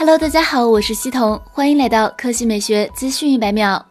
Hello，大家好，我是西彤，欢迎来到科技美学资讯一百秒。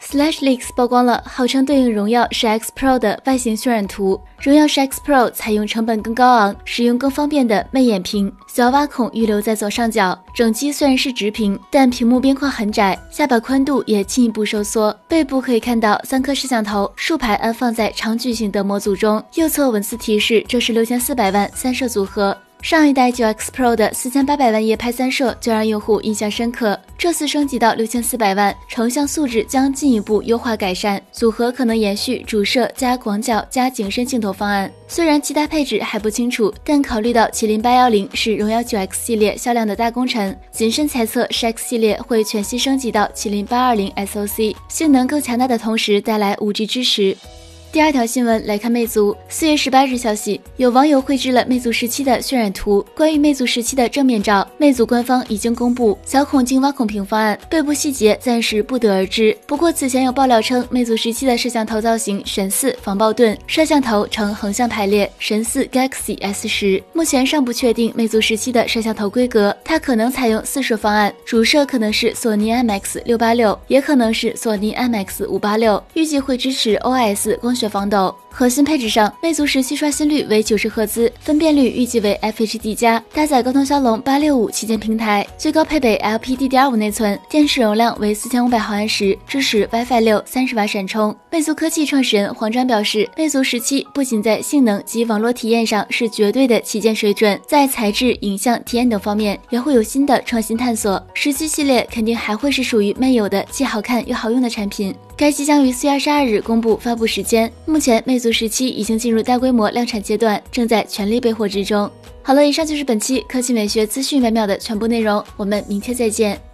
SlashLeaks 曝光了号称对应荣耀十 X Pro 的外形渲染图。荣耀十 X Pro 采用成本更高昂、使用更方便的魅眼屏，小挖孔预留在左上角。整机虽然是直屏，但屏幕边框很窄，下巴宽度也进一步收缩。背部可以看到三颗摄像头，竖排安放在长矩形的模组中。右侧文字提示，这是六千四百万三摄组合。上一代九 X Pro 的四千八百万夜拍三摄就让用户印象深刻，这次升级到六千四百万，成像素质将进一步优化改善，组合可能延续主摄加广角加景深镜头方案。虽然其他配置还不清楚，但考虑到麒麟八幺零是荣耀九 X 系列销量的大功臣，谨慎猜测十 X 系列会全新升级到麒麟八二零 SoC，性能更强大的同时带来五 G 支持。第二条新闻来看，魅族四月十八日消息，有网友绘制了魅族十七的渲染图。关于魅族十七的正面照，魅族官方已经公布小孔径挖孔屏方案，背部细节暂时不得而知。不过此前有爆料称，魅族十七的摄像头造型神似防爆盾，摄像头呈横向排列，神似 Galaxy S 十。目前尚不确定魅族十七的摄像头规格，它可能采用四摄方案，主摄可能是索尼 IMX 六八六，也可能是索尼 IMX 五八六，预计会支持 OIS 光。学防抖。核心配置上，魅族十七刷新率为九十赫兹，分辨率预计为 FHD 加，搭载高通骁龙八六五旗舰平台，最高配备 LPDDR5 内存，电池容量为四千五百毫安时，支持 WiFi 六三十瓦闪充。魅族科技创始人黄章表示，魅族十七不仅在性能及网络体验上是绝对的旗舰水准，在材质、影像、体验等方面也会有新的创新探索。十七系列肯定还会是属于魅友的既好看又好用的产品。该机将于四月二十二日公布发布时间。目前，魅族时期已经进入大规模量产阶段，正在全力备货之中。好了，以上就是本期科技美学资讯每秒的全部内容，我们明天再见。